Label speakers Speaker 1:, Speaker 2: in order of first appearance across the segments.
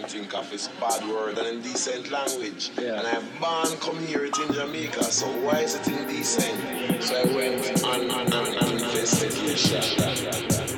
Speaker 1: can think of is bad word and indecent language.
Speaker 2: Yeah.
Speaker 1: And I'm born come here it in Jamaica, so why is it indecent? So I went on an investigation.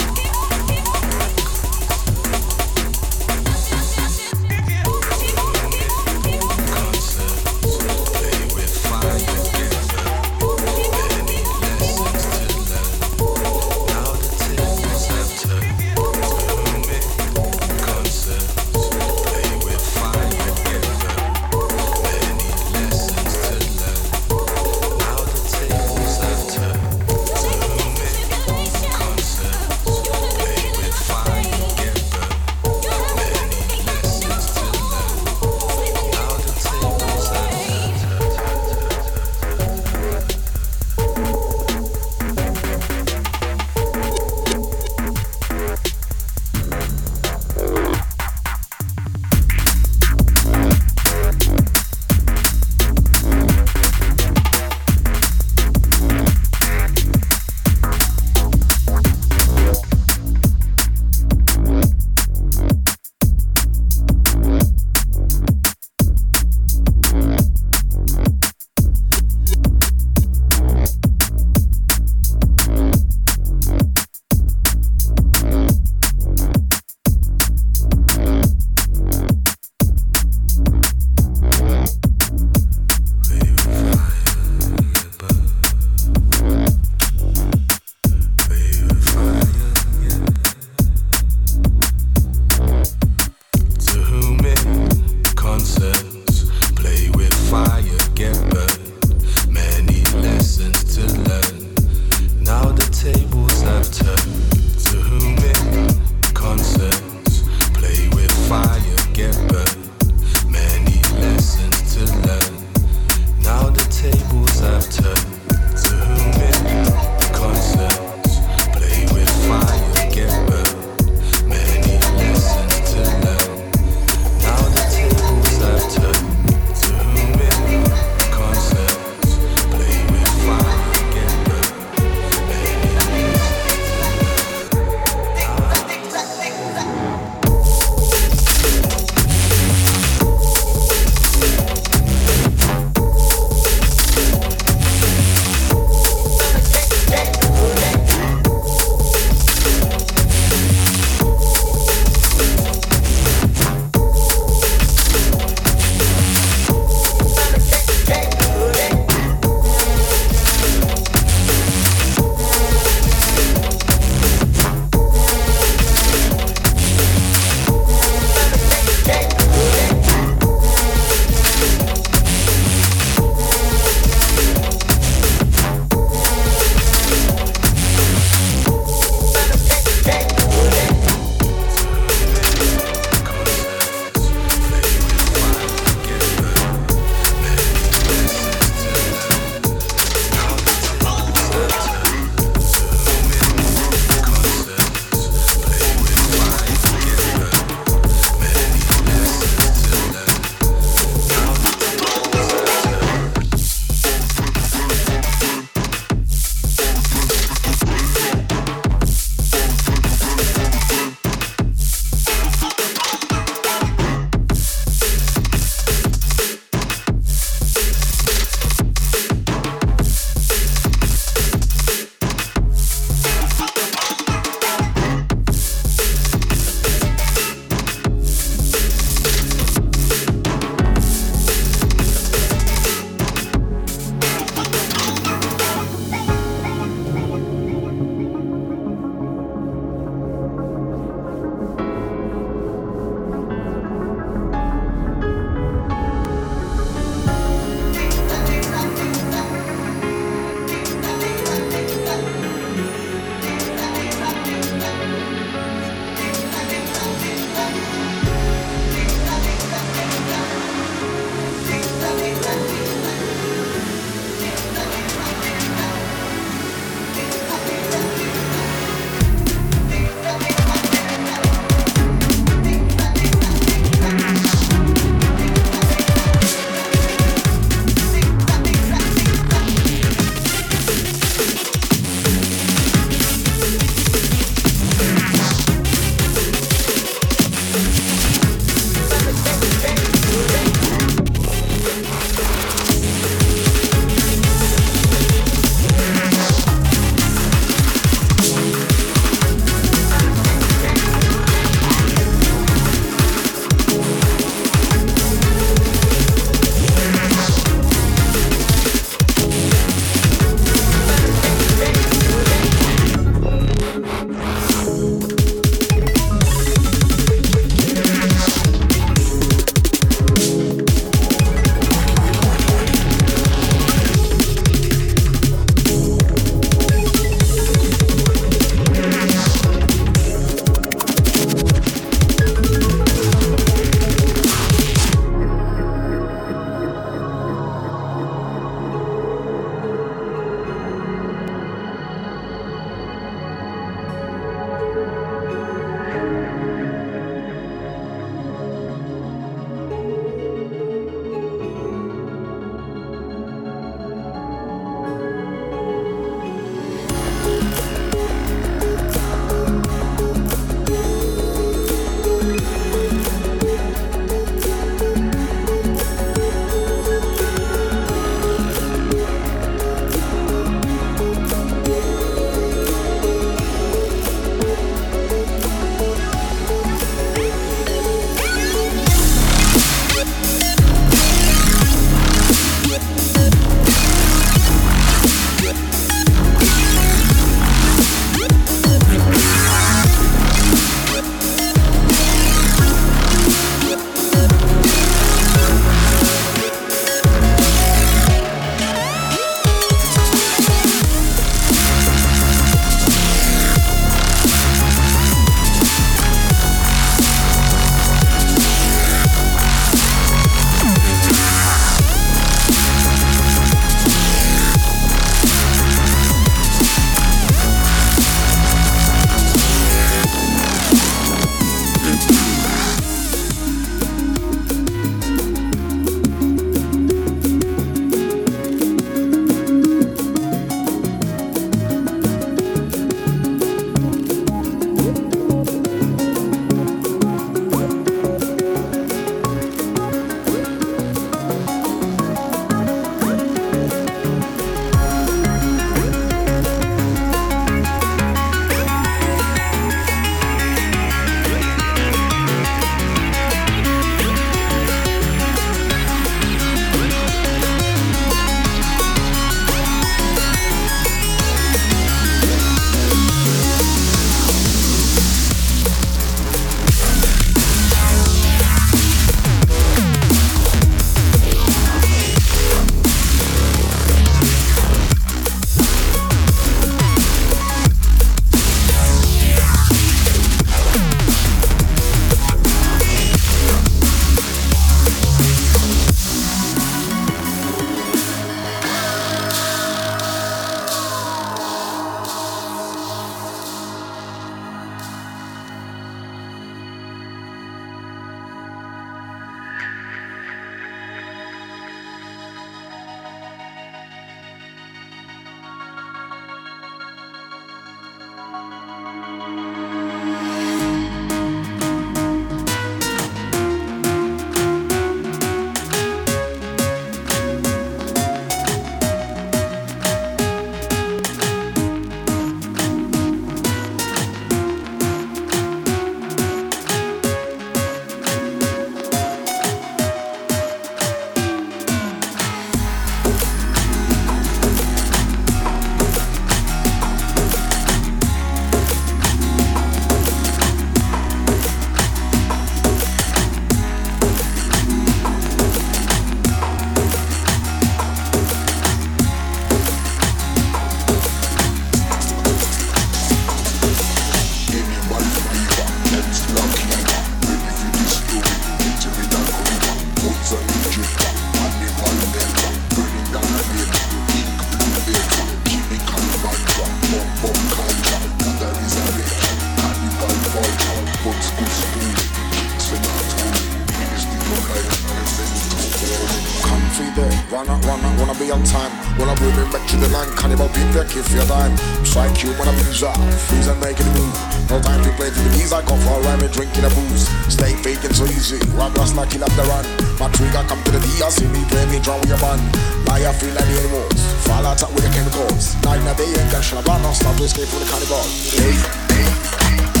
Speaker 3: Freeze and make it move. No time to play to the knees, I go for a rhyme and drinking a booze. Stay faking so easy, glass like kill up the run. My trigger come to the D, I see me play me drum with your band. Liar feel like the animals, fall out with the chemicals. Night and day, ain't got shit about, no stop to escape from the cannibal. Hey, hey.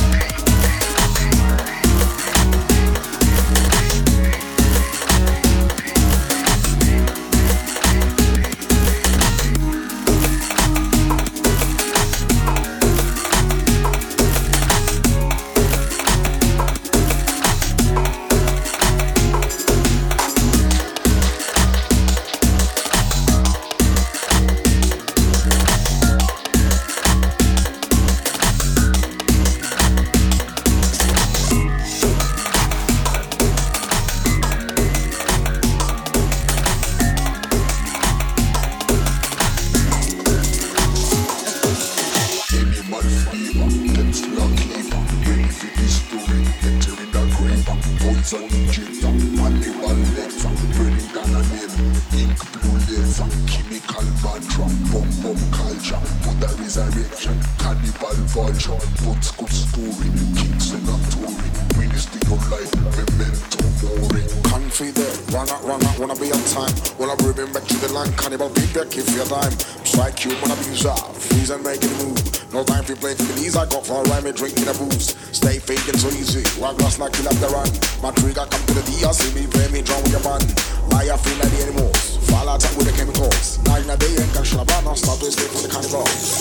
Speaker 4: attack with the chemicals. Night and day, and Kashlabana, stop to the
Speaker 5: carnival.